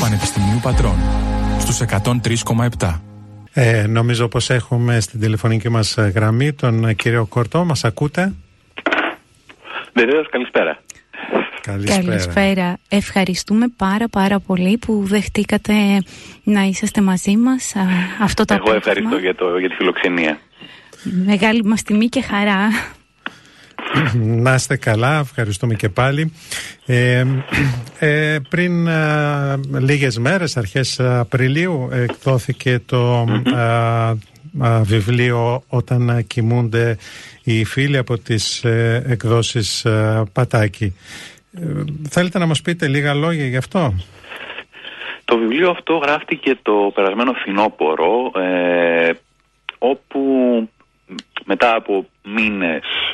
Πανεπιστημίου Πατρών στους 103,7. Ε, νομίζω πως έχουμε στην τηλεφωνική μας γραμμή τον κύριο Κορτό. Μας ακούτε; Βεβαίως, καλησπέρα. Καλησπέρα. Καλησπέρα. Ευχαριστούμε πάρα πάρα πολύ που δεχτήκατε να είσαστε μαζί μας α, αυτό το Εγώ απόγευμα. ευχαριστώ για, το, για τη φιλοξενία. Μεγάλη μας τιμή και χαρά. Να είστε καλά, ευχαριστούμε και πάλι. Ε, ε, πριν ε, λίγες μέρες, αρχές Απριλίου, εκδόθηκε το α, α, βιβλίο «Όταν κοιμούνται οι φίλοι» από τις ε, εκδόσεις ε, Πατάκη. Ε, θέλετε να μας πείτε λίγα λόγια γι' αυτό; Το βιβλίο αυτό γράφτηκε το περασμένο φθινόπωρο ε, όπου μετά από μήνες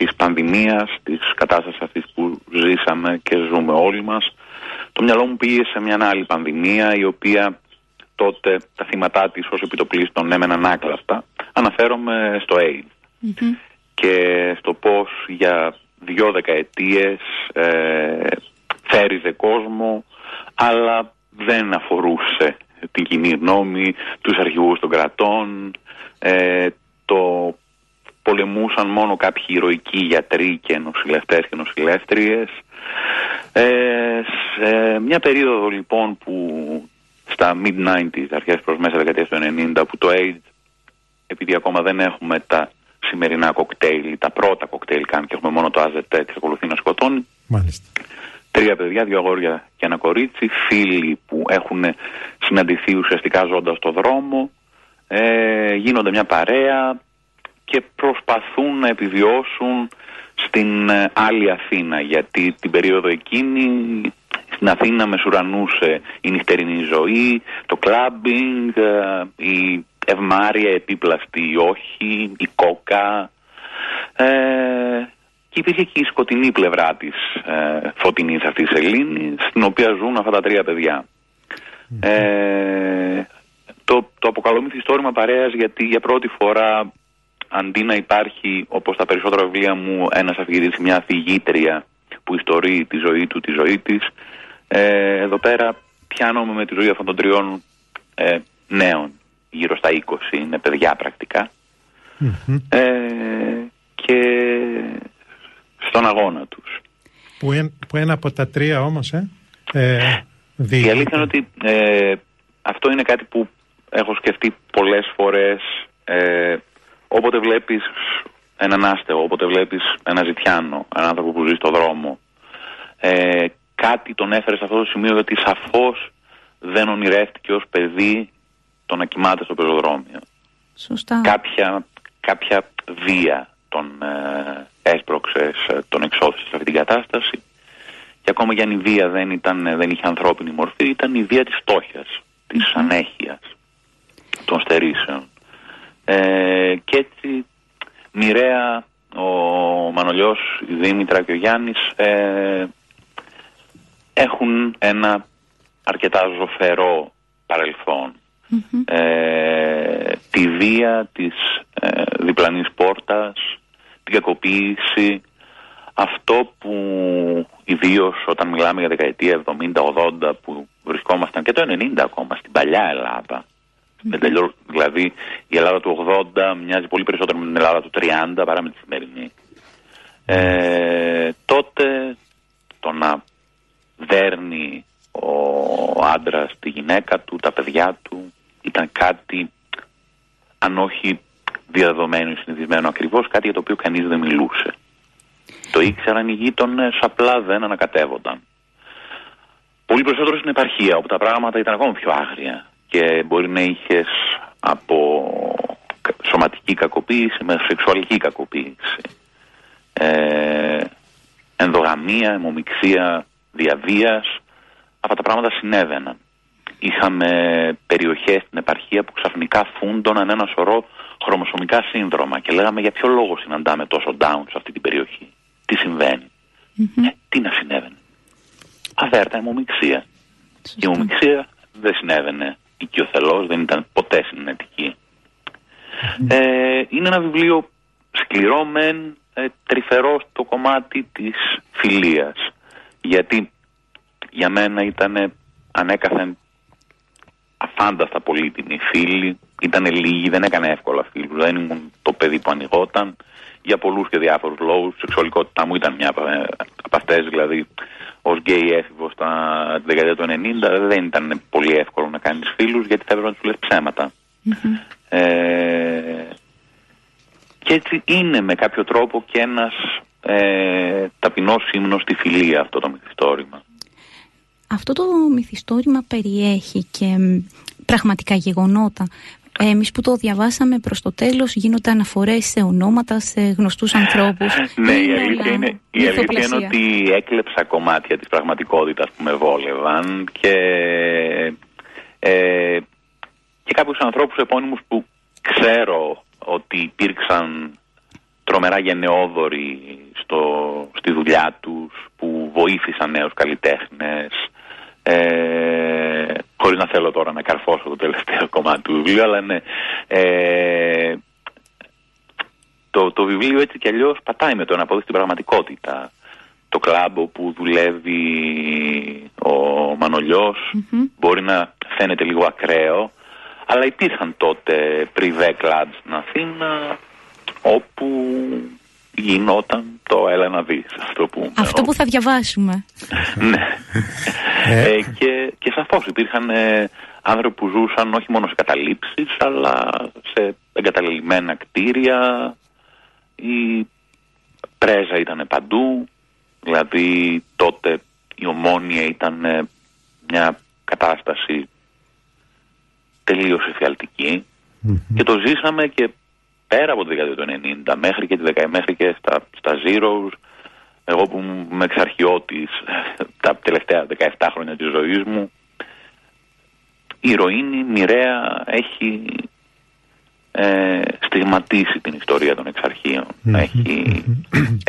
της πανδημίας, της κατάστασης αυτής που ζήσαμε και ζούμε όλοι μας. Το μυαλό μου πήγε σε μια άλλη πανδημία η οποία τότε τα θύματά της ως επιτοπλίστων έμεναν άκλαστα. Αναφέρομαι στο AIDS. Και στο πώς για δυο δεκαετίες ε, θέριζε κόσμο αλλά δεν αφορούσε την κοινή γνώμη, τους αρχηγούς των κρατών, ε, το πολεμούσαν μόνο κάποιοι ηρωικοί γιατροί και νοσηλευτές και νοσηλεύτριες. Ε, σε μια περίοδο λοιπόν που στα mid-90s, αρχές προς μέσα δεκαετίας του 90, που το AIDS, επειδή ακόμα δεν έχουμε τα σημερινά κοκτέιλ, τα πρώτα κοκτέιλ καν και έχουμε μόνο το AZT, εξακολουθεί να σκοτώνει. Μάλιστα. Τρία παιδιά, δύο αγόρια και ένα κορίτσι, φίλοι που έχουν συναντηθεί ουσιαστικά ζώντας στο δρόμο, ε, γίνονται μια παρέα και προσπαθούν να επιβιώσουν στην ε, άλλη Αθήνα γιατί την περίοδο εκείνη στην Αθήνα μεσουρανούσε η νυχτερινή ζωή, το κλάμπινγκ, ε, η ευμάρεια επίπλαστη ή όχι, η κόκα ε, και υπήρχε και η σκοτεινή πλευρά της ε, φωτεινής αυτής της Ελλήνης στην οποία ζουν αυτά τα τρία παιδιά. Ε, το, το αποκαλώ μυθιστόρημα παρέας γιατί για πρώτη φορά αντί να υπάρχει όπως τα περισσότερα βιβλία μου ένας αφηγητής ή μια αφηγήτρια που ιστορεί τη ζωή του, τη ζωή της ε, εδώ πέρα πιάνομαι με τη ζωή αυτών των τριών ε, νέων γύρω στα 20 είναι παιδιά πρακτικά. Ε, και στον αγώνα τους. Που, εν- που ένα από τα τρία όμως, ε, ε Η διηγείται. αλήθεια είναι ότι ε, αυτό είναι κάτι που έχω σκεφτεί πολλές φορές ε, όποτε βλέπεις έναν άστεγο, όποτε βλέπεις ένα ζητιάνο, έναν άνθρωπο που ζει στο δρόμο ε, κάτι τον έφερε σε αυτό το σημείο γιατί σαφώς δεν ονειρεύτηκε ως παιδί το να κοιμάται στο πεζοδρόμιο. Σωστά. Κάποια, κάποια βία τον ε, έσπρωξε, σε- τον εξώθησε σε αυτή την κατάσταση και ακόμα και αν η βία δεν, ήταν, δεν είχε ανθρώπινη μορφή, ήταν η βία της φτώχειας, της ανέχειας, των στερήσεων. Ε, και έτσι μοιραία ο Μανολιός, η Δήμητρα και ο Γιάννης ε, έχουν ένα αρκετά ζωφερό παρελθόν. Ε, τη βία της ε, διπλανής πόρτας, την κακοποίηση, αυτό που ιδίως όταν μιλάμε για δεκαετία 70-80 που βρισκόμασταν και το 90 ακόμα στην παλιά Ελλάδα. Δεν τελειώ- δηλαδή η Ελλάδα του 80 μοιάζει πολύ περισσότερο με την Ελλάδα του 30 παρά με τη σημερινή. Ε, τότε το να δέρνει ο άντρας τη γυναίκα του, τα παιδιά του ήταν κάτι αν όχι διαδομένο ή συνηθισμένο ακριβώς κάτι για το οποίο κανείς δεν μιλούσε. Το ήξεραν οι γείτονες, απλά δεν ανακατεύονταν. Πολύ περισσότερο στην επαρχία, όπου τα πράγματα ήταν ακόμα πιο άγρια και μπορεί να είχες από κα- σωματική κακοποίηση με σεξουαλική κακοποίηση. Ε, ενδογαμία, αιμομιξία, διαβίας, αυτά τα πράγματα συνέβαιναν. Είχαμε περιοχές στην επαρχία που ξαφνικά φούντωναν ένα σωρό χρωμοσωμικά σύνδρομα και λέγαμε για ποιο λόγο συναντάμε τόσο down σε αυτή την περιοχή. Τι συμβαίνει; Ε, τι να συνέβαινε; Αβέρτα αιμομιξία. Η αιμομιξία δεν συνέβαινε οικειοθελώς, δεν ήταν ποτέ συνενετική. Ε, είναι ένα βιβλίο σκληρό μεν, ε, τρυφερός στο κομμάτι της φιλίας. Γιατί για μένα ήταν ανέκαθεν αφάνταστα πολύτιμοι φίλοι. Ήταν λίγοι, δεν έκανε εύκολα φίλους. Δεν ήμουν το παιδί που ανοιγόταν για πολλούς και διάφορους λόγους. Η σεξουαλικότητά μου ήταν μια από αυτές, δηλαδή ως γκέι έφηβος στα δεκαετία του 90 δεν ήταν πολύ εύκολο να κάνεις φίλους γιατί θα έπρεπε να τους λες ψέματα. Ε, και έτσι είναι με κάποιο τρόπο και ένας ε, ταπεινός ύμνος στη φιλία αυτό το μυθιστόρημα. Αυτό το μυθιστόρημα περιέχει και πραγματικά γεγονότα. Εμείς που το διαβάσαμε προς το τέλος, γίνονται αναφορές σε ονόματα, σε γνωστούς ανθρώπους. ναι, η αλήθεια, είναι, η αλήθεια είναι ότι έκλεψα κομμάτια της πραγματικότητας που με βόλευαν και, ε, και κάποιους ανθρώπους επώνυμους που ξέρω ότι υπήρξαν τρομερά γενναιόδοροι στο, στη δουλειά τους, που βοήθησαν νέους καλλιτέχνες, ε, χωρίς να θέλω τώρα να καρφώσω το τελευταίο κομμάτι του βιβλίου, αλλά ναι, ε, το, το βιβλίο έτσι κι αλλιώς πατάει με το να αποδείξει την πραγματικότητα. Το κλαμπ που δουλεύει ο μανολιος μπορεί να φαίνεται λίγο ακραίο, αλλά υπήρχαν τότε πριβέ κλαμπ στην Αθήνα όπου γινόταν το έλα να δεις αυτό που, αυτό που θα διαβάσουμε. Ναι. Ε. ε, και, και σαφώς υπήρχαν ε, άνθρωποι που ζούσαν όχι μόνο σε καταλήψεις αλλά σε εγκαταλελειμμένα κτίρια. Η πρέζα ήταν παντού. Δηλαδή τότε η ομόνια ήταν ε, μια κατάσταση τελείως και το ζήσαμε και πέρα από τη δεκαετία του 90 μέχρι και, τη δεκα... μέχρι και στα, στα Zeros εγώ που είμαι εξαρχιώτης τα τελευταία 17 χρόνια της ζωής μου η ηρωίνη μοιραία έχει ε, στιγματίσει την ιστορία των εξαρχείων. Έχει,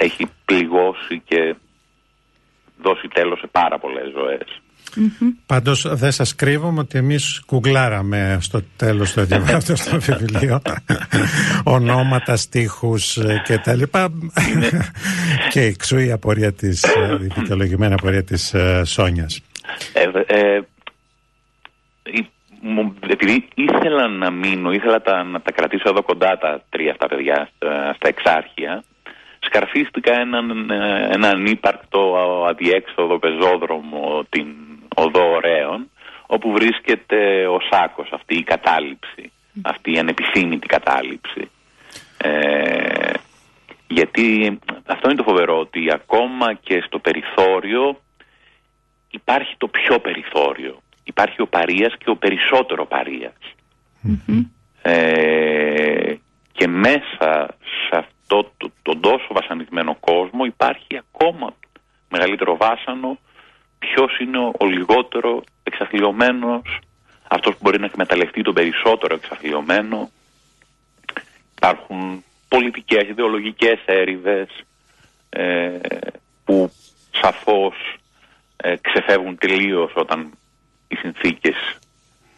έχει πληγώσει και δώσει τέλος σε πάρα πολλές ζωές Mm-hmm. Πάντως δεν σας κρύβομαι ότι εμείς κουγκλάραμε στο τέλος του αυτό στο βιβλίο ονόματα, στίχους ε, και τα λοιπά και εξού η απορία της, ε, η δικαιολογημένη απορία της uh, Σόνιας. Ε, ε, επειδή ήθελα να μείνω, ήθελα τα, να τα κρατήσω εδώ κοντά τα τρία αυτά παιδιά στα εξάρχεια σκαρφίστηκα έναν, έναν ύπαρκτο αδιέξοδο πεζόδρομο την οδό ωραίων, όπου βρίσκεται ο Σάκος, αυτή η κατάληψη, αυτή η ανεπιθύμητη κατάληψη. Ε, γιατί αυτό είναι το φοβερό, ότι ακόμα και στο περιθώριο υπάρχει το πιο περιθώριο. Υπάρχει ο παρίας και ο περισσότερο Ε, και μέσα σε αυτό το, τον τόσο βασανισμένο κόσμο υπάρχει ακόμα μεγαλύτερο βάσανο ποιος είναι ο λιγότερο εξαθλειωμένος, αυτός που μπορεί να εκμεταλλευτεί τον περισσότερο εξαθλειωμένο. Υπάρχουν πολιτικές, ιδεολογικές έρηδες ε, που σαφώς ε, ξεφεύγουν τελείως όταν οι συνθήκες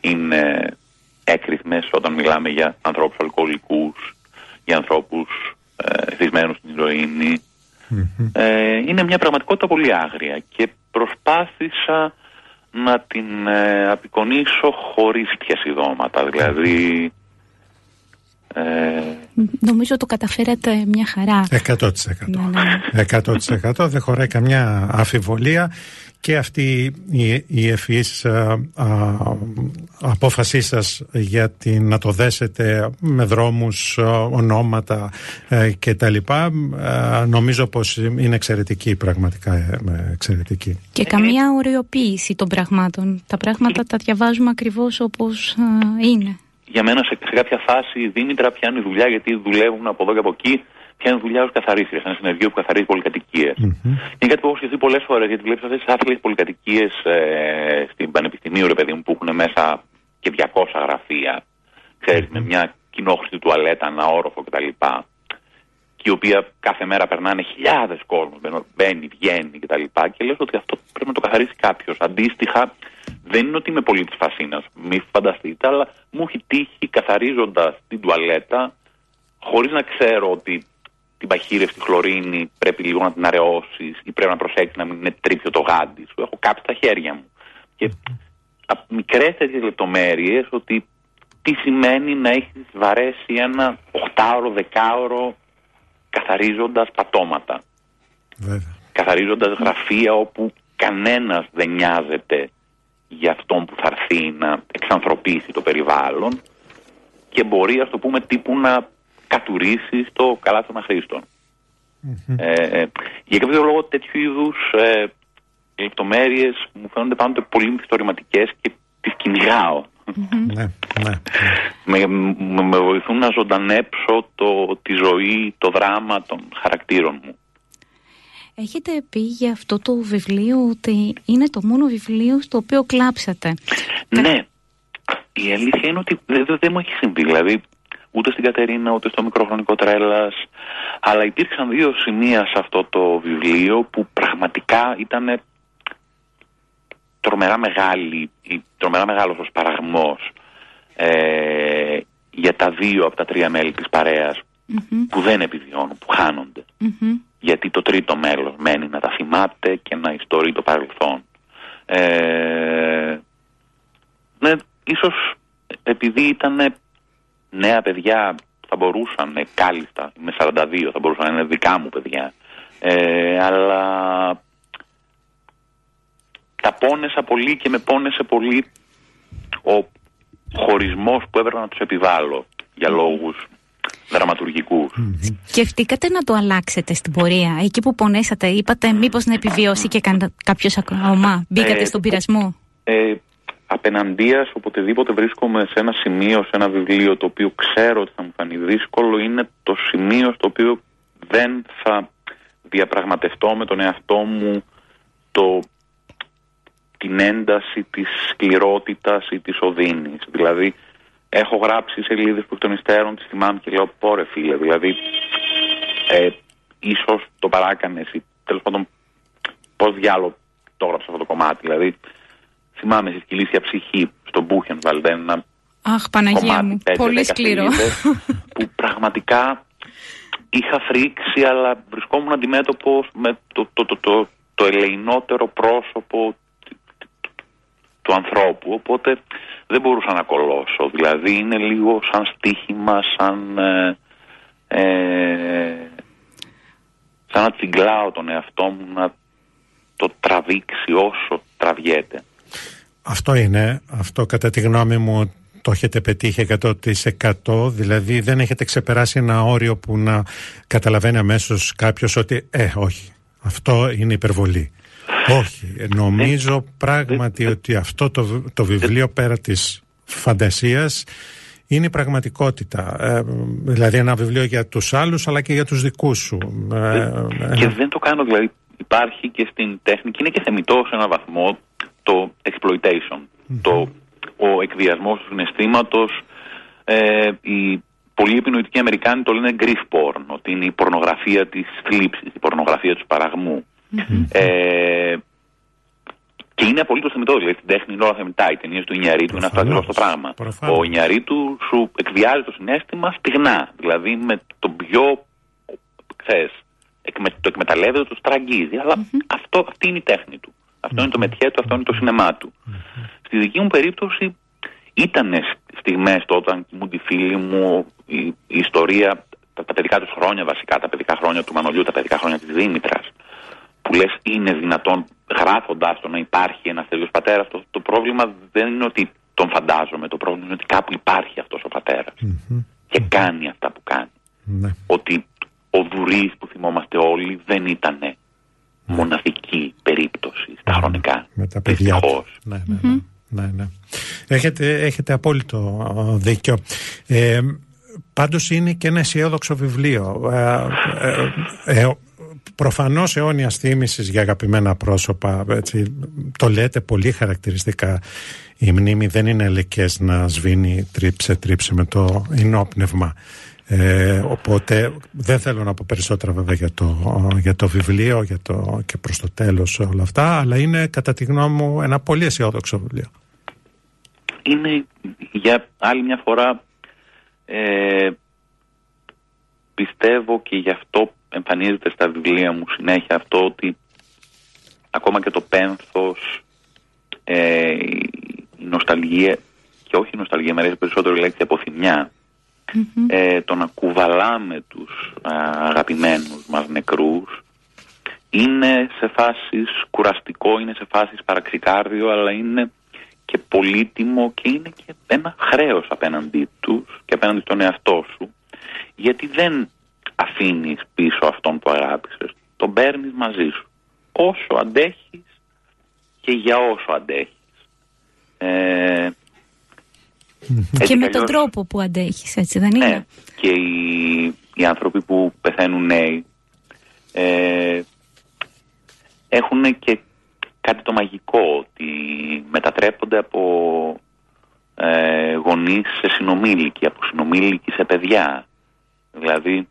είναι έκρηθμες, όταν μιλάμε για ανθρώπους αλκοολικούς, για ανθρώπους ε, στην ηρωινη Ε, είναι μια πραγματικότητα πολύ άγρια και προσπάθησα να την ε, απεικονίσω χωρίς διασυδώματα. Δηλαδή... Ε... Νομίζω το καταφέρατε μια χαρά. 100%. Ναι, 100%. Ναι. Δεν χωράει καμιά αφιβολία και αυτή η, η ευφυής απόφασή σας για την, να το δέσετε με δρόμους, ονόματα ε, και τα λοιπά νομίζω πως είναι εξαιρετική πραγματικά ε, εξαιρετική. Και καμία οριοποίηση των πραγμάτων. Τα πράγματα τα διαβάζουμε ακριβώς όπως είναι. Για μένα σε, σε κάποια φάση η Δήμητρα πιάνει δουλειά γιατί δουλεύουν από εδώ και από εκεί πιάνει δουλειά ως καθαρίστριας σε ένα συνεργείο που καθαρίζει πολυκατοικίες. Mm-hmm. Είναι κάτι που έχω σκεφτεί πολλές φορές γιατί βλέπεις αυτές τις άθλιε πολυκατοικίες ε, στην Πανεπιστημίου, ρε παιδί μου, που έχουν μέσα και 200 γραφεία. Ξέρεις, με μια κοινόχρηστη τουαλέτα, ένα όροφο κτλ. Και η οποία κάθε μέρα περνάνε χιλιάδες κόσμου, μπαίνει, βγαίνει κτλ. Και, και λες ότι αυτό πρέπει να το καθαρίσει κάποιος. Αντίστοιχα, δεν είναι ότι είμαι πολύ της φασίνας, μη φανταστείτε, αλλά μου έχει τύχει καθαρίζοντας την τουαλέτα, χωρίς να ξέρω ότι την παχύρευση χλωρίνη πρέπει λίγο να την αραιώσεις ή πρέπει να προσέξει να μην είναι τρίπιο το γάντι σου. Έχω κάψει τα χέρια μου. Και μικρές τέτοιες λεπτομέρειες ότι τι σημαίνει να έχεις βαρέσει ένα οχτάωρο, δεκάωρο καθαρίζοντας πατώματα. Βέβαια. Καθαρίζοντας γραφεία όπου κανένας δεν νοιάζεται για αυτόν που θα έρθει να εξανθρωπίσει το περιβάλλον και μπορεί, ας το πούμε, τύπου να κατουρίσεις το καλάθι των αχρηστων Ε, ε, για κάποιο λόγο τέτοιου είδους ε, λεπτομέρειες μου φαίνονται πάντοτε πολύ μυθιστορηματικές και τις κυνηγάω. Ναι, ναι. με, με, βοηθούν να ζωντανέψω το, τη ζωή, το δράμα των χαρακτήρων μου. Έχετε πει για αυτό το βιβλίο ότι είναι το μόνο βιβλίο στο οποίο κλάψατε. Ναι. Η αλήθεια είναι ότι δεν, δεν μου έχει συμβεί. Δηλαδή, ούτε στην Κατερίνα, ούτε στο μικροχρονικό τρέλας. Αλλά υπήρξαν δύο σημεία σε αυτό το βιβλίο που πραγματικά ήταν τρομερά μεγάλη, τρομερά μεγάλος ο σπαραγμός ε, για τα δύο από τα τρία μέλη της παρεας που δεν επιβιώνουν, που χανονται Γιατί το τρίτο μέλος μένει να τα θυμάται και να ιστορεί το παρελθόν. Ε, ναι, ίσως επειδή ήταν νέα παιδιά θα μπορούσαν ε, κάλλιστα, με 42 θα μπορούσαν να είναι δικά μου παιδιά. Ε, αλλά τα πόνεσα πολύ και με πόνεσε πολύ ο χωρισμός που έπρεπε να τους επιβάλλω για λόγους δραματουργικούς. Σκεφτήκατε να το αλλάξετε στην πορεία, εκεί που πονέσατε, είπατε μήπως να επιβιώσει και κάποιος ακόμα, μπήκατε ε, στον πειρασμό; Ε, απέναντίας οποτεδήποτε βρίσκομαι σε ένα σημείο, σε ένα βιβλίο το οποίο ξέρω ότι θα μου φανεί δύσκολο είναι το σημείο στο οποίο δεν θα διαπραγματευτώ με τον εαυτό μου το, την ένταση της σκληρότητας ή της οδύνης. Δηλαδή έχω γράψει σελίδες που εκ των υστέρων τις θυμάμαι και λέω πόρε φίλε, δηλαδή ε, ίσως το παράκανες ή τέλος πάντων πώς διάλογο το έγραψα αυτό το κομμάτι. Δηλαδή θυμάμαι στη σκυλήσια ψυχή στο Μπούχενβαλντ ένα Αχ Παναγία μου, πολύ σκληρό. που πραγματικά είχα φρίξει αλλά βρισκόμουν αντιμέτωπο με το, το, το, το, το ελεηνότερο πρόσωπο του ανθρώπου οπότε δεν μπορούσα να κολώσω δηλαδή είναι λίγο σαν στοίχημα σαν ε, ε, σαν να τσιγκλάω τον εαυτό μου να το τραβήξει όσο τραβιέται αυτό είναι, αυτό κατά τη γνώμη μου το έχετε πετύχει 100% δηλαδή δεν έχετε ξεπεράσει ένα όριο που να καταλαβαίνει αμέσως κάποιος ότι ε όχι. Αυτό είναι υπερβολή όχι. Νομίζω πράγματι ότι αυτό το, το βιβλίο πέρα της φαντασίας είναι η πραγματικότητα. Ε, δηλαδή ένα βιβλίο για τους άλλους αλλά και για τους δικούς σου. Ε, και δεν το κάνω δηλαδή υπάρχει και στην τέχνη είναι και θεμητό σε έναν βαθμό το exploitation, το, ο εκβιασμός του συναισθήματος. Ε, οι πολλοί επινοητικοί Αμερικάνοι το λένε grief porn, ότι είναι η πορνογραφία της θλίψης, η πορνογραφία του σπαραγμού. Ε, και είναι απολύτως θεμητό. Δηλαδή στην τέχνη είναι όλα θεμητά. Οι ταινίες του Ινιαρίτου είναι αυτό ακριβώς το πράγμα. Προφανώς. Ο Ινιαρίτου σου εκβιάζει το συνέστημα στιγνά. Δηλαδή με τον πιο. ξέρεις, το εκμεταλλεύεται, το στραγγίζει. αυτό, αυτή είναι η τέχνη του. Αυτό είναι το μετιέ του, αυτό είναι το σινεμά του. Στη δική μου περίπτωση ήταν στιγμές τότε όταν μου τη φίλη μου η, η ιστορία, τα, τα, παιδικά τους χρόνια βασικά, τα παιδικά χρόνια του Μανολιού, τα παιδικά χρόνια της Δήμητρας που λες είναι δυνατόν γράφοντας το να υπάρχει ένας τέτοιος πατέρας το, το πρόβλημα δεν είναι ότι τον φαντάζομαι, το πρόβλημα είναι ότι κάπου υπάρχει αυτός ο πατερας και κάνει αυτά που κάνει. Ναι. Ότι ο Δουρής που θυμόμαστε όλοι δεν ήταν μοναδική περίπτωση στα χρονικά. Με τα παιδιά του. Ναι, ναι, ναι, ναι, ναι. Έχετε, έχετε απόλυτο δίκιο. Ε, πάντως είναι και ένα αισιόδοξο βιβλίο. Ε, ε, ε, προφανώς αιώνια θύμησης για αγαπημένα πρόσωπα έτσι, το λέτε πολύ χαρακτηριστικά η μνήμη δεν είναι ελεκές να σβήνει τρίψε τρίψε με το ενόπνευμα ε, οπότε δεν θέλω να πω περισσότερα βέβαια για το, για το βιβλίο για το, και προς το τέλος όλα αυτά αλλά είναι κατά τη γνώμη μου ένα πολύ αισιόδοξο βιβλίο. Είναι για άλλη μια φορά ε, πιστεύω και γι' αυτό εμφανίζεται στα βιβλία μου συνέχεια αυτό ότι ακόμα και το πένθος, ε, η νοσταλγία και όχι η νοσταλγία, μου αρέσει περισσότερο η λέξη αποθυμιά ε, το να κουβαλάμε τους α, αγαπημένους μας νεκρούς είναι σε φάσεις κουραστικό, είναι σε φάσεις παραξικάρδιο αλλά είναι και πολύτιμο και είναι και ένα χρέος απέναντί τους και απέναντι στον εαυτό σου γιατί δεν αφήνεις πίσω αυτόν που αγάπησες. Τον παίρνεις μαζί σου. Όσο αντέχεις και για όσο αντέχεις. Ε, και με τον τρόπο που αντέχεις, έτσι δεν είναι; Ναι. Και οι, οι άνθρωποι που πεθαίνουν νέοι ε, έχουν και κάτι το μαγικό ότι μετατρέπονται από ε, γονείς σε συνομήλικοι, από συνομήλικοι σε παιδιά. Δηλαδή,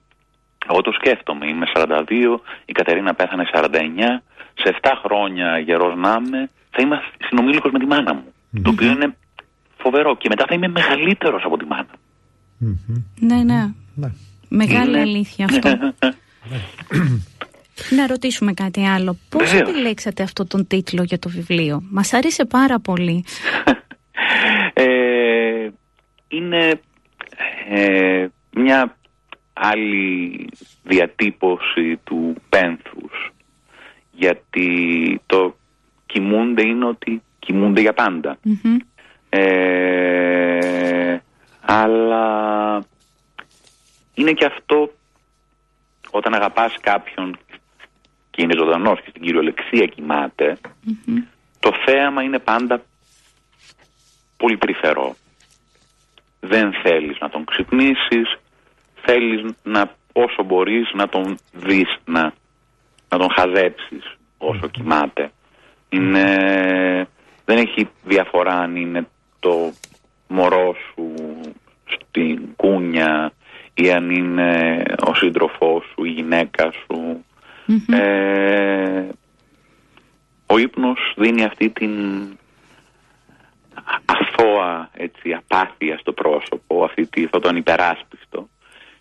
εγώ το σκέφτομαι, είμαι 42, η Κατερίνα πέθανε 49, σε 7 χρόνια γερός να είμαι, θα είμαι συνομήλικος με τη μάνα μου. Το οποίο είναι φοβερό. Και μετά θα είμαι μεγαλύτερος από τη μάνα. Ναι, ναι, ναι. Μεγάλη αλήθεια αυτό. Να ρωτήσουμε κάτι άλλο. Πώς επιλέξατε αυτό τον τίτλο για το βιβλίο; Μας άρεσε πάρα πολύ. ε, είναι ε, μια άλλη διατύπωση του πένθους. Γιατί το κοιμούνται είναι ότι κοιμούνται για παντα ε, αλλά είναι και αυτό όταν αγαπάς κάποιον και είναι ζωντανός και στην κυριολεξία το θέαμα είναι πάντα πολύ τρυφερό. Δεν θέλεις να τον ξυπνήσεις, θέλεις να όσο μπορείς να τον δεις, να, να τον χαζέψεις όσο κοιμάται. Είναι, δεν έχει διαφορά αν είναι το μωρό σου στην κούνια ή αν είναι ο σύντροφός σου, η γυναίκα σου. Ε, ο ύπνος δίνει αυτή την αθώα έτσι, απάθεια στο πρόσωπο, αυτή, αυτό το ανυπεράσπιστο.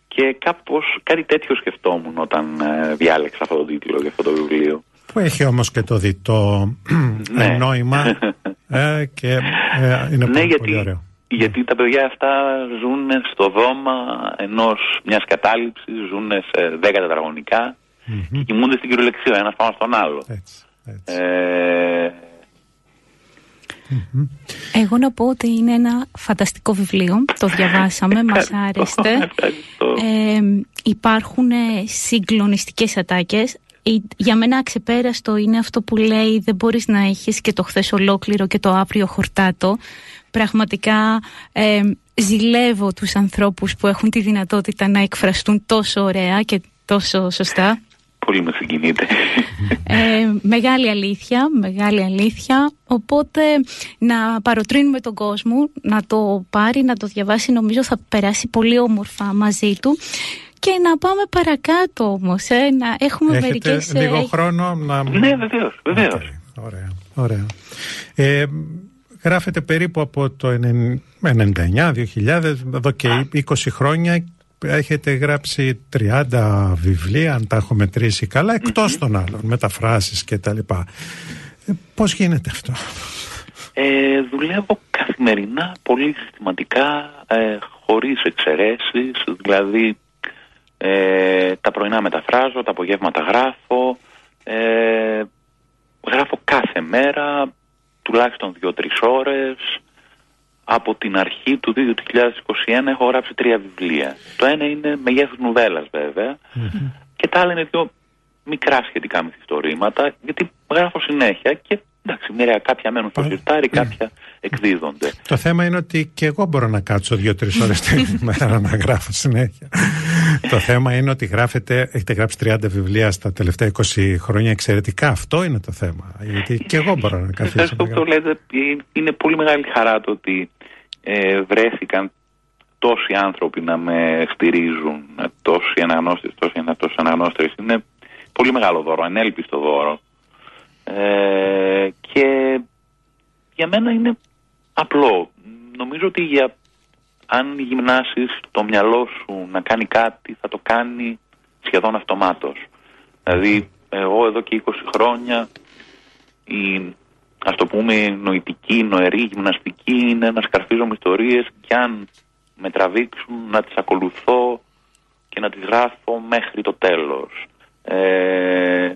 Και κάπως κάτι τέτοιο σκεφτόμουν όταν ε, διάλεξα αυτό το τίτλο για αυτό το βιβλίο. Που έχει όμως και το διτό ναι. νόημα ε, και ε, είναι ναι, πολύ, γιατί, πολύ ωραίο. Γιατί τα παιδιά αυτά ζουν στο δώμα ενός μιας κατάληψης, ζουν σε δέκα τετραγωνικά mm-hmm. και κοιμούνται στην κυριολεξία, ένας πάνω στον άλλο. Έτσι, έτσι. Ε, εγώ να πω ότι είναι ένα φανταστικό βιβλίο, το διαβάσαμε, μας άρεστε. Ε, υπάρχουν συγκλονιστικές ατάκες, για μένα αξεπέραστο είναι αυτό που λέει δεν μπορείς να έχεις και το χθες ολόκληρο και το αύριο χορτάτο. Πραγματικά ε, ζηλεύω τους ανθρώπους που έχουν τη δυνατότητα να εκφραστούν τόσο ωραία και τόσο σωστά. Πολύ με συγκινείται. Ε, μεγάλη αλήθεια, μεγάλη αλήθεια. Οπότε να παροτρύνουμε τον κόσμο να το πάρει, να το διαβάσει. Νομίζω θα περάσει πολύ όμορφα μαζί του. Και να πάμε παρακάτω όμως, ε, να έχουμε μερικές. Έχετε λίγο ε, χρόνο να. Ναι, βεβαίως. Βεβαίως. Ωραία. ωραία. Ε, γράφετε περίπου από το 99-2000, εδώ και 20 χρόνια. Έχετε γράψει 30 βιβλία, αν τα έχω μετρήσει καλά, εκτός των άλλων, μεταφράσεις και τα λοιπά. Ε, πώς γίνεται αυτό; Ε, δουλεύω καθημερινά, πολύ συστηματικά, ε, χωρίς εξαιρέσεις, δηλαδή ε, τα πρωινά μεταφράζω, τα απογεύματα γράφω. Ε, γράφω κάθε μέρα, τουλάχιστον δύο-τρεις ώρες. Από την αρχή του 2021 έχω γράψει τρία βιβλία. Το ένα είναι μεγέθους νουβέλας και τα άλλα είναι δύο μικρά σχετικά μυθιστορήματα γιατί γράφω συνέχεια και Εντάξει, μοιραία κάποια μένουν στο σιρτάρι, κάποια εκδίδονται. Το θέμα είναι ότι και εγώ μπορώ να κάτσω δύο-τρεις ώρες την ημέρα να γράφω συνέχεια. Το θέμα είναι ότι γράφετε, έχετε γράψει 30 βιβλία στα τελευταία 20 χρόνια εξαιρετικά. Αυτό είναι το θέμα. Γιατί και εγώ μπορώ να καθίσω. Αυτό που λέτε, είναι πολύ μεγάλη χαρά το ότι ε, βρέθηκαν τόσοι άνθρωποι να με στηρίζουν, τόσοι αναγνώστες, τόσοι αναγνώστε. Είναι πολύ μεγάλο δώρο, ανέλπιστο δώρο. Ε, και για μένα είναι απλό. Νομίζω ότι για, αν γυμνάσεις το μυαλό σου να κάνει κάτι θα το κάνει σχεδόν αυτομάτως. Δηλαδή εγώ εδώ και 20 χρόνια η ας το πούμε νοητική, νοερή, γυμναστική είναι να σκαρφίζομαι ιστορίες και αν με τραβήξουν να τις ακολουθώ και να τις γράφω μέχρι το τέλος. Ε,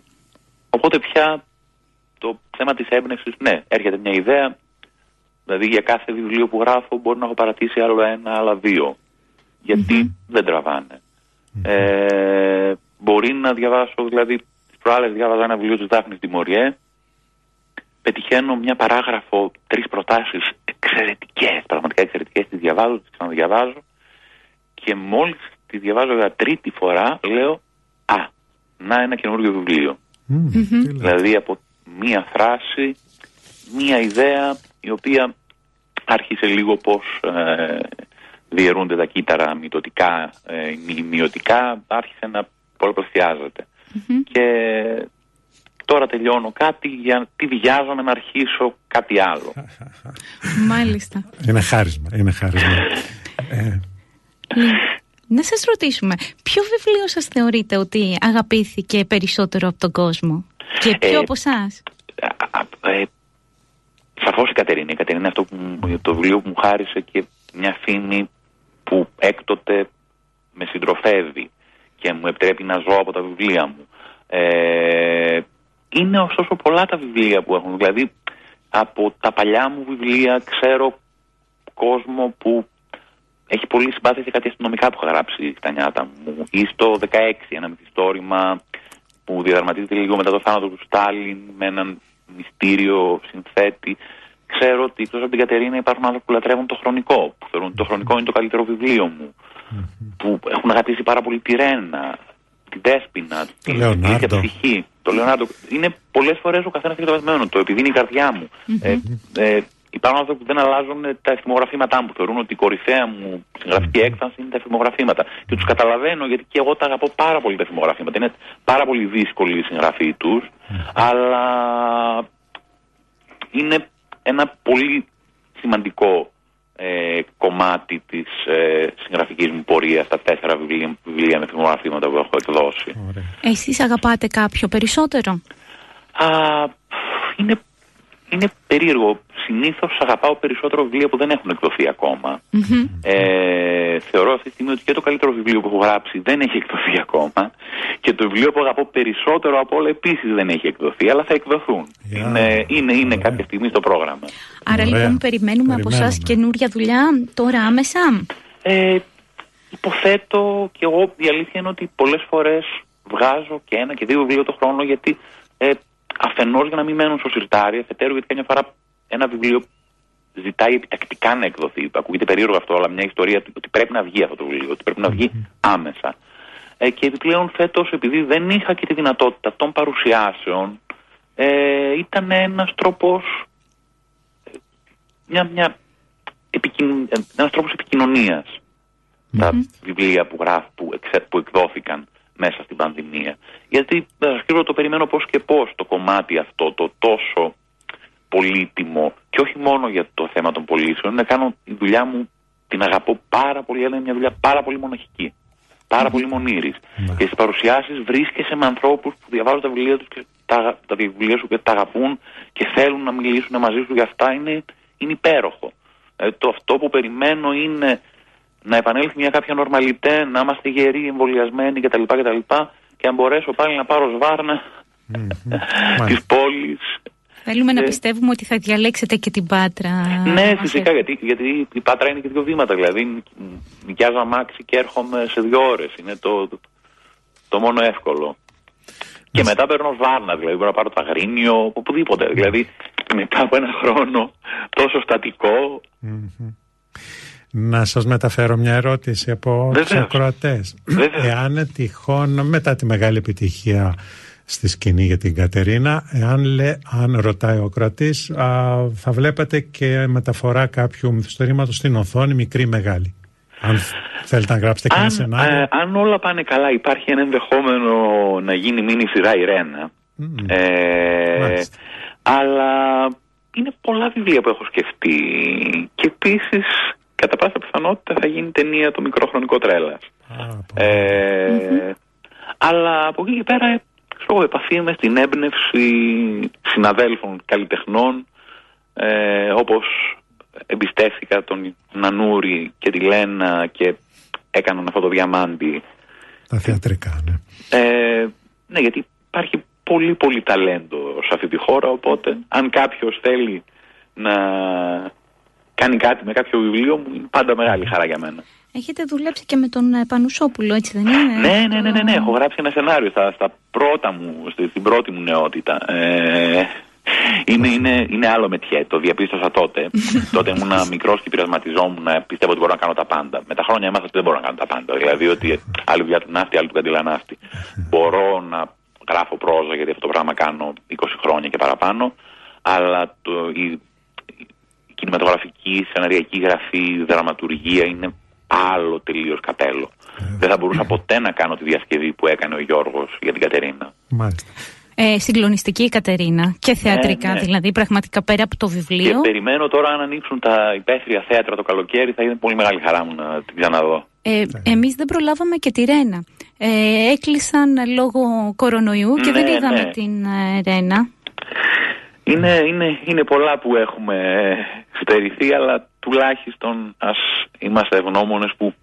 οπότε πια το θέμα της έμπνευσης, ναι, έρχεται μια ιδέα, δηλαδή για κάθε βιβλίο που γράφω μπορεί να έχω παρατήσει άλλο ένα, άλλα δύο. Γιατί δεν τραβανε Ε, μπορεί να διαβάσω, δηλαδή, τις προάλλες διάβαζα ένα βιβλίο της Δάφνης Τιμωριέ, πετυχαίνω μια παράγραφο, τρεις προτάσεις εξαιρετικές, πραγματικά εξαιρετικές, τις διαβάζω, τις ξαναδιαβάζω. Και μόλις τις διαβάζω για τρίτη φορά λέω «Α, να ένα καινούργιο βιβλίο». Δηλαδή από μία φράση, μία ιδέα η οποία άρχισε λίγο πώς ε, διαιρούνται τα κύτταρα μυτωτικά, ε, μυωτικά, άρχισε να πολλαπλασιαζεται Και τώρα τελειώνω κάτι για τι βιάζομαι να αρχίσω κάτι άλλο. Μάλιστα. Είναι χάρισμα, είναι χάρισμα. ε. Να σας ρωτήσουμε, ποιο βιβλίο σας θεωρείτε ότι αγαπήθηκε περισσότερο από τον κόσμο; Και ποιο ε, από εσάς; Ε, Σαφώς η Κατερίνα. Η Κατερίνα είναι αυτό που, το βιβλίο που μου χάρισε και μια φήμη που έκτοτε με συντροφεύει και μου επιτρέπει να ζω από τα βιβλία μου. Ε, είναι ωστόσο πολλά τα βιβλία που έχουν. Δηλαδή από τα παλιά μου βιβλία ξέρω κόσμο που έχει πολύ συμπάθεια σε κάτι αστυνομικά που είχα γράψει στα νιάτα μου. Ή στο 16 ένα μυθιστόρημα που διαδραματίζεται λίγο μετά το θάνατο του Στάλιν με έναν μυστήριο συνθέτη. Ξέρω ότι εκτός από την Κατερίνα υπάρχουν άνθρωποι που λατρεύουν το χρονικό, που θεωρούν ότι το χρονικό είναι το καλύτερο βιβλίο μου, που έχουν αγαπήσει πάρα πολύ τη Ρένα, την Δέσποινα, την Λεωνάρντο. ψυχή. Το Λεωνάρντο. Είναι πολλές φορές ο καθένας έχει το βαθμένο του, επειδή είναι η καρδιά μου. Ε, ε, υπάρχουν άνθρωποι που δεν αλλάζουν τα εφημογραφήματά μου, που θεωρούν ότι η κορυφαία μου συγγραφική έκφραση είναι τα εφημογραφήματα. Και τους καταλαβαίνω γιατί και εγώ τα αγαπώ πάρα πολύ τα εφημογραφήματα. Είναι πάρα πολύ δύσκολη η συγγραφή τους, αλλά είναι ένα πολύ σημαντικό ε, κομμάτι της ε, συγγραφικής μου πορείας τα τέσσερα βιβλία, βιβλία με θυμογραφήματα που έχω εκδώσει. Εσείς αγαπάτε κάποιο περισσότερο; Α, είναι, είναι περίεργο. Συνήθως αγαπάω περισσότερο βιβλία που δεν έχουν εκδοθεί Ε, θεωρώ αυτή τη στιγμή ότι και το καλύτερο βιβλίο που έχω γράψει δεν έχει εκδοθεί ακόμα και το βιβλίο που αγαπώ περισσότερο από όλα επίσης δεν έχει εκδοθεί αλλά θα εκδοθούν. Είναι, είναι, είναι κάποια στιγμή στο πρόγραμμα. Άρα Ωραία. λοιπόν περιμένουμε, από εσά καινούρια δουλειά τώρα άμεσα; Ε, υποθέτω και εγώ η αλήθεια είναι ότι πολλές φορές βγάζω και ένα και δύο βιβλία το χρόνο γιατί ε, αφενός για να μην μένουν στο σιρτάρι, αφετέρου γιατί καμιά φορά ένα βιβλίο ζητάει επιτακτικά να εκδοθεί. Ακούγεται περίεργο αυτό, αλλά μια ιστορία ότι πρέπει να βγει αυτό το βιβλίο, ότι πρέπει να βγει άμεσα. Ε, και επιπλέον φέτος, επειδή δεν είχα και τη δυνατότητα των παρουσιάσεων, ε, ήταν ένας τρόπος μια, μια επικοιν... ένας τρόπος επικοινωνίας τα βιβλία που, γράφ, που, που εκδόθηκαν μέσα στην πανδημία. Γιατί θα το περιμένω πώς και πώς το κομμάτι αυτό, το τόσο πολύτιμο και όχι μόνο για το θέμα των πωλήσεων, να κάνω τη δουλειά μου, την αγαπώ πάρα πολύ, αλλά είναι μια δουλειά πάρα πολύ μοναχική. Πάρα πολύ μονήρης. Και στις παρουσιάσεις βρίσκεσαι με ανθρώπους που διαβάζουν τα βιβλία τους και τα, τα βιβλία σου και τα αγαπούν και θέλουν να μιλήσουν μαζί σου για αυτά. Είναι είναι υπέροχο. Ε, το αυτό που περιμένω είναι να επανέλθει μια κάποια νορμαλιτέ, να είμαστε γεροί, εμβολιασμένοι κτλ. κτλ και αν μπορέσω πάλι να πάρω σβάρνα mm-hmm. της πόλης. Θέλουμε να ε, πιστεύουμε ότι θα διαλέξετε και την Πάτρα. Ναι, φυσικά, γιατί, γιατί η Πάτρα είναι και δύο βήματα. Δηλαδή, νοικιάζω αμάξι και έρχομαι σε δύο ώρες. Είναι το, το μόνο εύκολο. Και μετά παίρνω βάρνα, δηλαδή μπορώ να πάρω το αγρίνιο, οπουδήποτε. Δηλαδή μετά από ένα χρόνο τόσο Να σας μεταφέρω μια ερώτηση από τους ακροατές. Εάν τυχόν μετά τη μεγάλη επιτυχία στη σκηνή για την Κατερίνα, εάν λέ, αν ρωτάει ο κρατής, θα βλέπετε και μεταφορά κάποιου μυθιστορήματος στην οθόνη, μικρή ή μεγάλη. Αν θέλετε να γράψετε και ένα σενάριο. Ε, αν όλα πάνε καλά, υπάρχει ένα ενδεχόμενο να γίνει μήνυ σειρά η Ρένα. Ε, αλλά είναι πολλά βιβλία που έχω σκεφτεί. Και επίσης, κατά πάσα πιθανότητα, θα γίνει ταινία το μικρό χρονικό τρέλα. Ε, αλλά από εκεί και πέρα, ξέρω, επαφή με στην έμπνευση συναδέλφων καλλιτεχνών ε, όπως εμπιστεύτηκα τον Νανούρη και τη Λένα και έκαναν αυτό το διαμάντι. Τα θεατρικά, ναι. Ε, ναι, γιατί υπάρχει πολύ πολύ ταλέντο σε αυτή τη χώρα, οπότε αν κάποιος θέλει να κάνει κάτι με κάποιο βιβλίο μου, είναι πάντα μεγάλη χαρά για μένα. Έχετε δουλέψει και με τον ε, Πανουσόπουλο, έτσι δεν είναι; Ναι, ναι, ναι, ναι, ναι. έχω γράψει ένα σενάριο στα, στα πρώτα μου, στην πρώτη μου νεότητα. Ε, είναι, είναι, είναι άλλο μετιέ, το διαπίστωσα τότε. τότε ήμουν μικρός και πειρασματιζόμουν, πιστεύω ότι μπορώ να κάνω τα πάντα. Με τα χρόνια έμαθα ότι δεν μπορώ να κάνω τα πάντα. Δηλαδή ότι άλλη δουλειά του ναύτη, άλλη του καντιλανάφτη. μπορώ να γράφω πρόζα, γιατί αυτό το πράγμα κάνω 20 χρόνια και παραπάνω. Αλλά το, η, η κινηματογραφική, σεναριακή γραφή, δραματουργία είναι άλλο τελείως καπέλο. Δεν θα μπορούσα ποτέ να κάνω τη διασκευή που έκανε ο Γιώργος για την Κατερίνα. Μάλιστα. Ε, συγκλονιστική η Κατερίνα και θεατρικά ναι. δηλαδή, πραγματικά πέρα από το Και βιβλίο. περιμένω τώρα αν ανοίξουν τα υπαίθρια θέατρα το καλοκαίρι, θα είναι πολύ μεγάλη χαρά μου να την ξαναδώ. Ε, εμείς δεν προλάβαμε και τη Ρένα. Ε, έκλεισαν λόγω κορονοϊού και Ναι, δεν είδαμε ναι. την ε, Ρένα. Είναι, είναι, είναι πολλά που έχουμε ε, στερηθεί, αλλά τουλάχιστον ας είμαστε ευγνώμονες που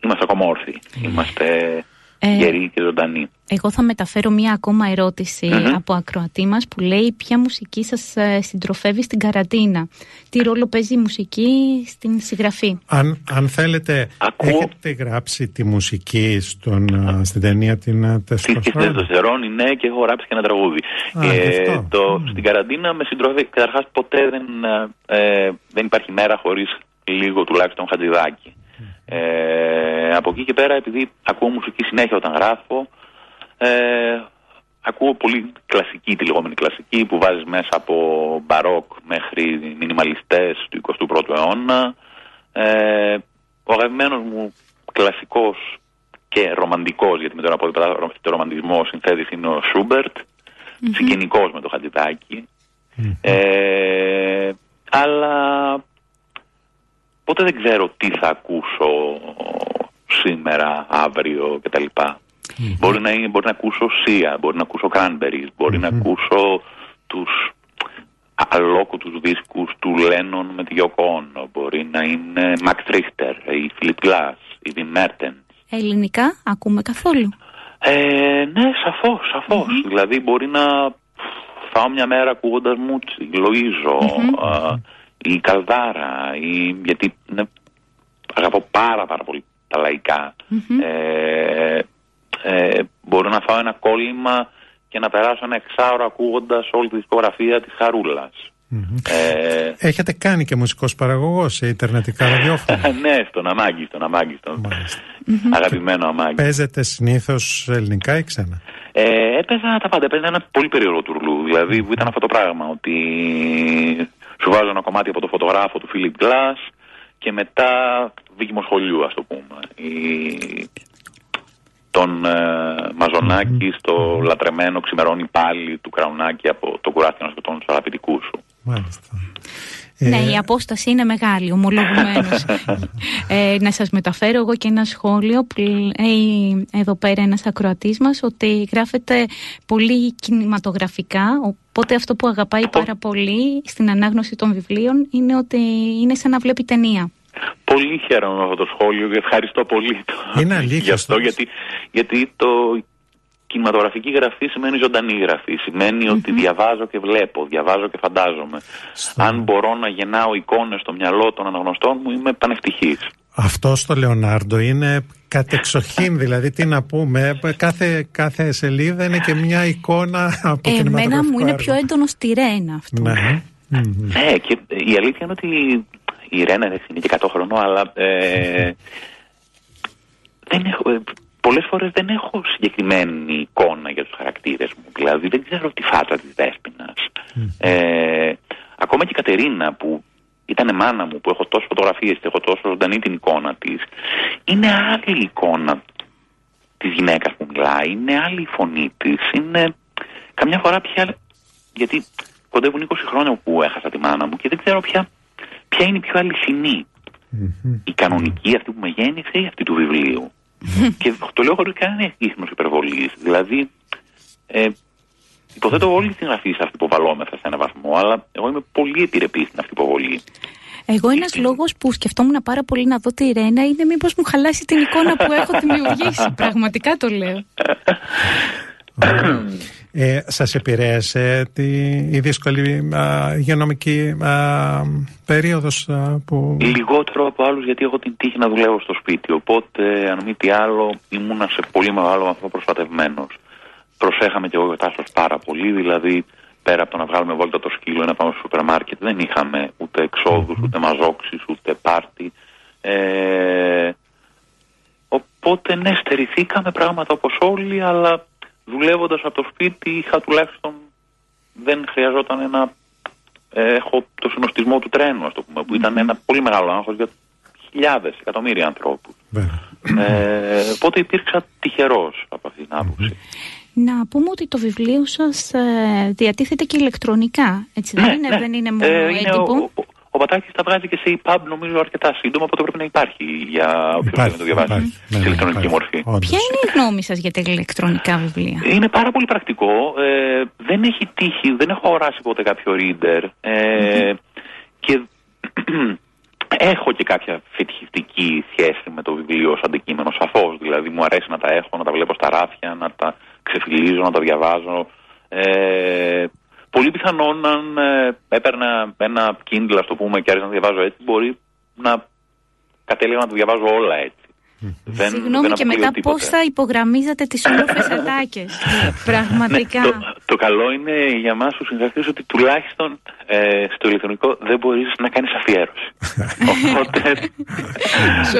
είμαστε ακόμα όρθιοι. Είμαστε Ε, γεροί και ζωντανοί. Εγώ θα μεταφέρω μία ακόμα ερώτηση Μμμ. από ακροατή μας που λέει ποια μουσική σας ε, συντροφεύει στην καραντίνα; Τι ρόλο παίζει η μουσική στην συγγραφή; Αν, αν θέλετε, Ακούω. έχετε γράψει τη μουσική στον, α, στην ταινία την α, Τη Τεστοστερόνη. Τεστοστερόνη, ναι, και έχω γράψει και ένα τραγούδι. Α, γι' αυτό. το, Μμ. Στην καραντίνα με συντροφεύει. Καταρχάς, ποτέ δεν, ε, δεν υπάρχει μέρα χωρίς λίγο τουλάχιστον χατζηδάκι. Ε, από εκεί και πέρα, επειδή ακούω μουσική συνέχεια όταν γράφω, ε, ακούω πολύ κλασική, τη λεγόμενη κλασική, που βάζεις μέσα από μπαρόκ μέχρι μινιμαλιστές του 21ου αιώνα. Ε, ο αγαπημένος μου κλασικός και ρομαντικός, γιατί με τον αποδειπτά το ρομαντισμό συνθέτης είναι ο Σούμπερτ, συγγενικός με το χατζηδάκι. Ε, αλλά ποτέ δεν ξέρω τι θα ακούσω σήμερα, αύριο κτλ. Μπορεί, να, είναι- μπορεί να ακούσω Σία, μπορεί να ακούσω Cranberries, μπορει να ακούσω τους αλόκοτους δίσκους του Λένον με τη Yoko Ono. Μπορεί να είναι Max Richter, η Philip Glass, η Vin Mertens. Ελληνικά ακούμε καθόλου; Ε, ναι, σαφώς, σαφώς. Δηλαδή μπορεί να φάω μια μέρα ακούγοντας Μούτσι, Λοΐζο, α, η Καλδάρα, η... γιατί είναι... αγαπώ πάρα πάρα πολύ τα λαϊκα Ε, ε, μπορώ να φάω ένα κόλλημα και να περάσω ένα εξάωρο ακούγοντας όλη τη δισκογραφία της Χαρούλας. Ε, Έχετε κάνει και μουσικός παραγωγός σε ιντερνετικά ραδιόφωνα; ναι, στον Αμάγκη, στον Αμάγκη, στον Μάλιστα. αγαπημένο Αμάγκη. Παίζετε συνήθως ελληνικά ή ξένα; Ε, έπαιζα τα πάντα. Έπαιζα ένα πολύ περίεργο τουρλού. Δηλαδή που ήταν αυτό το πράγμα. Ότι σου βάζω ένα κομμάτι από το φωτογράφο του Philip Glass και μετά δίκημο σχολείου, ας το πούμε. Η... Τον ε, μαζονακη στο λατρεμένο ξημερώνει πάλι του Κραουνάκη από το κουράστιο να σκοτώνει τους αγαπητικούς σου. Μάλιστα. Ναι, Ε, η απόσταση είναι μεγάλη, ομολογουμένως. ε, να σας μεταφέρω εγώ και ένα σχόλιο που λέει εδώ πέρα ένας ακροατής μας ότι γράφεται πολύ κινηματογραφικά, οπότε αυτό που αγαπάει πάρα πολύ στην ανάγνωση των βιβλίων είναι ότι είναι σαν να βλέπει ταινία. Πολύ χαίρομαι με αυτό το σχόλιο και ευχαριστώ πολύ το Είναι αλήθεια γι' αυτό, αυτό. γιατί, γιατί το κινηματογραφική γραφή σημαίνει ζωντανή γραφή. Σημαίνει ότι διαβάζω και βλέπω, διαβάζω και φαντάζομαι. Αν μπορώ να γεννάω εικόνες στο μυαλό των αναγνωστών μου, είμαι πανευτυχής. Αυτό στο Λεωνάρντο είναι κατεξοχήν, δηλαδή τι να πούμε, κάθε, κάθε σελίδα είναι και μια εικόνα από Ε, Εμένα κινηματογραφικό μου είναι έργο. πιο έντονο στη Ρένα αυτό. Ναι. Μμμ. Ναι, και η αλήθεια είναι ότι η Ρένα εντάξει, είναι και 100 χρονών, αλλά ε, δεν έχω, ε, πολλές φορές δεν έχω συγκεκριμένη εικόνα για τους χαρακτήρες μου. Δηλαδή δεν ξέρω τη φάτσα της Δέσποινας. Ε, ακόμα και η Κατερίνα που ήταν μάνα μου, που έχω τόσες φωτογραφίες και έχω τόσο ζωντανή την εικόνα της, είναι άλλη η εικόνα της γυναίκας που μιλάει, είναι άλλη η φωνή της, είναι καμιά φορά πια, γιατί κοντεύουν 20 χρόνια που έχασα τη μάνα μου και δεν ξέρω πια ποια είναι η πιο αληθινή. Η κανονική, αυτή που με γέννησε ή αυτή του βιβλίου. Και το λέω χωρίς κανένα ίχνος υπερβολής. Δηλαδή, ε, Υποθέτω όλοι οι συγγραφεί αυτοποβαλόμεθα σε έναν βαθμό, αλλά εγώ είμαι πολύ επιρρεπής στην αυτοποβολή. Εγώ ένας λόγος που σκεφτόμουν πάρα πολύ να δω τη Ρένα είναι μήπως μου χαλάσει την εικόνα που έχω δημιουργήσει. Πραγματικά το λέω. Ε, σας επηρέασε τη, η δύσκολη α, υγειονομική α, περίοδος που... Λιγότερο από άλλους γιατί έχω την τύχη να δουλεύω στο σπίτι οπότε αν μη τι άλλο ήμουνα σε πολύ μεγάλο βαθμό προστατευμένος. Προσέχαμε και εγώ και ο πάρα πολύ δηλαδή πέρα από το να βγάλουμε βόλτα το σκύλο ή να πάμε στο σούπερ μάρκετ δεν είχαμε ούτε εξόδους, ούτε μαζόξεις, ούτε πάρτι. Ε, οπότε ναι στερηθήκαμε πράγματα όπως όλοι αλλά δουλεύοντας από το σπίτι είχα τουλάχιστον δεν χρειαζόταν ένα. Ε, έχω το συνοστισμό του τρένου, ας το πούμε, που ήταν ένα πολύ μεγάλο άγχος για χιλιάδες, εκατομμύρια ανθρώπους. Ε, οπότε υπήρξα τυχερός από αυτή την άποψη. Να πούμε ότι το βιβλίο σας ε, διατίθεται και ηλεκτρονικά, έτσι δεν, ναι, είναι, ναι. δεν είναι μόνο ε, έντυπο; Ο Πατάκης τα βγάζει και σε e-pub νομίζω αρκετά σύντομα, οπότε πρέπει να υπάρχει για όποιον θέλει να το διαβάσει υπάρχει, σε ναι, ηλεκτρονική μορφή. Ποια είναι η γνώμη σας για τα ηλεκτρονικά βιβλία, Είναι πάρα πολύ πρακτικό. Ε, δεν έχει τύχει, δεν έχω αγοράσει ποτέ κάποιο reader. Ε, Και έχω και κάποια φετιχιστική σχέση με το βιβλίο ως αντικείμενο, σαφώς. Δηλαδή, μου αρέσει να τα έχω, να τα βλέπω στα ράφια, να τα ξεφυλίζω, να τα διαβάζω. Ε, πολύ πιθανόν αν ε, έπαιρνα ένα Kindle, ας το πούμε, και άρχισα να διαβάζω έτσι, μπορεί να κατέληγα να το διαβάζω όλα έτσι. Δεν, Συγγνώμη δεν και μετά πώς θα υπογραμμίζατε τις όμορφε ατάκες; Πραγματικά. Ναι, το, το, καλό είναι για εμά του συγγραφεί ότι τουλάχιστον ε, στο ηλεκτρονικό δεν μπορείς να κάνεις αφιέρωση. Οπότε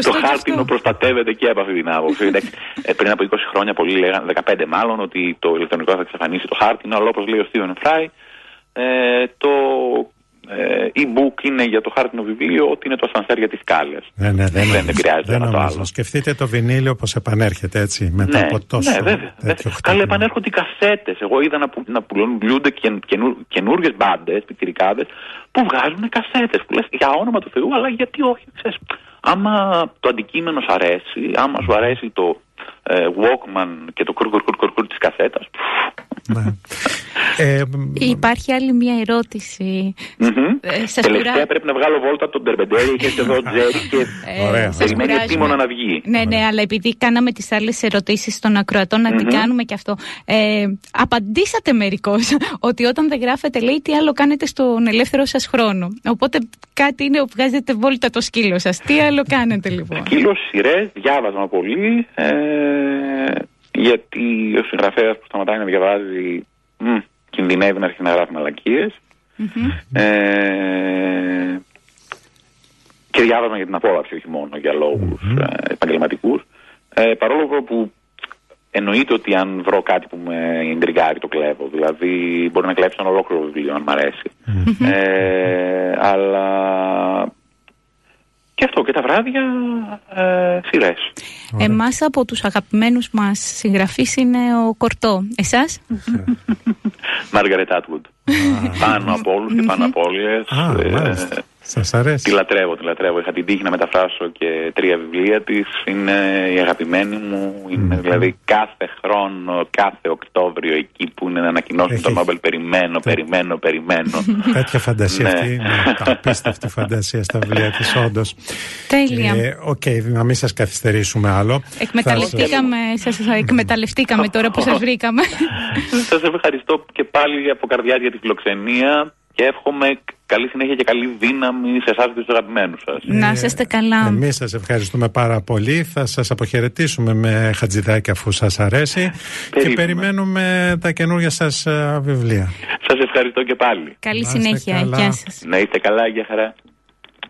το χάρτινο προστατεύεται και από αυτή την άποψη. ε, πριν από 20 χρόνια πολλοί λέγανε, 15 μάλλον, ότι το ηλεκτρονικό θα εξαφανίσει το χάρτινο, αλλά όπως λέει ο Στίβεν Φράι, ε, το ε, e-book είναι για το χάρτινο βιβλίο, ότι είναι το ασανσέρ για τις κάλες. Ναι, ναι, δεν, δεν επηρεάζεται δεν το άλλο. Σκεφτείτε το βινίλιο όπω επανέρχεται έτσι, μετά ναι, από τόσο. Ναι, βέβαια. Καλά, επανέρχονται οι κασέτες. Εγώ είδα να, που, να πουλούνται καινούργιε μπάντες, πιτσιρικάδε, που βγάζουν κασέτες. Που λες για όνομα του Θεού, αλλά γιατί όχι, ξέρεις. Άμα το αντικείμενο σου αρέσει, άμα σου αρέσει το ε, Walkman και το κουρ της κασέτας. Ναι. Ε, Υπάρχει άλλη μια ερώτηση. Ε, Τελευταία πρέπει να βγάλω βόλτα τον Τερμπεντέρη και εδώ Τζέρι και ε, περιμένει επίμονα να βγει. Ναι, ναι, αλλά επειδή κάναμε τις άλλες ερωτήσεις των ακροατών να την κάνουμε και αυτό. Ε, απαντήσατε μερικώς ότι όταν δεν γράφετε λέει τι άλλο κάνετε στον ελεύθερο σας χρόνο. Οπότε κάτι είναι που βγάζετε βόλτα το σκύλο σας. Τι άλλο κάνετε λοιπόν; Σκύλο, σειρές, διάβασμα πολύ. Ε, γιατί ο συγγραφέας που σταματάει να διαβάζει μ, κινδυνεύει να αρχίσει να γράφει Ε, και διάβασμα για την απόλαυση, όχι μόνο για λόγους mm-hmm. ε, επαγγελματικούς. Ε, παρόλο που εννοείται ότι αν βρω κάτι που με εντριγκάρει το κλέβω. Δηλαδή μπορεί να κλέψει ένα ολόκληρο βιβλίο αν μ' αρέσει. Ε, αλλά και αυτό και τα βράδια ε, σειρές. Εμάς από τους αγαπημένους μας συγγραφείς είναι ο Κορτό. Εσάς; Μάργαρετ Άτγουντ. πάνω από όλους και πάνω από όλες. Σας αρέσει. Τη λατρεύω, τη λατρεύω. Είχα την τύχη να μεταφράσω και τρία βιβλία της. Είναι η αγαπημένη μου. Είναι δηλαδή κάθε χρόνο, κάθε Οκτώβριο εκεί που είναι να ανακοινώσουν Έχει... το Νόμπελ. Περιμένω, περιμένω, περιμένω. Τέτοια φαντασία αυτή. Ναι. Απίστευτη φαντασία στα βιβλία της, όντως. Τέλεια. Ε, οκ, να μην σας καθυστερήσουμε άλλο. Εκμεταλλευτήκαμε, σας, εκμεταλλευτήκαμε τώρα που σας βρήκαμε. σας ευχαριστώ και πάλι από καρδιά για τη φιλοξενία και εύχομαι καλή συνέχεια και καλή δύναμη σε εσάς και του αγαπημένους σας. Να είστε καλά. Εμείς σας ευχαριστούμε πάρα πολύ. Θα σας αποχαιρετήσουμε με χατζηδάκι αφού σας αρέσει. Και περιμένουμε τα καινούργια σας βιβλία. Σας ευχαριστώ και πάλι. Καλή συνέχεια. Γεια σας. Να είστε καλά. Γεια χαρά.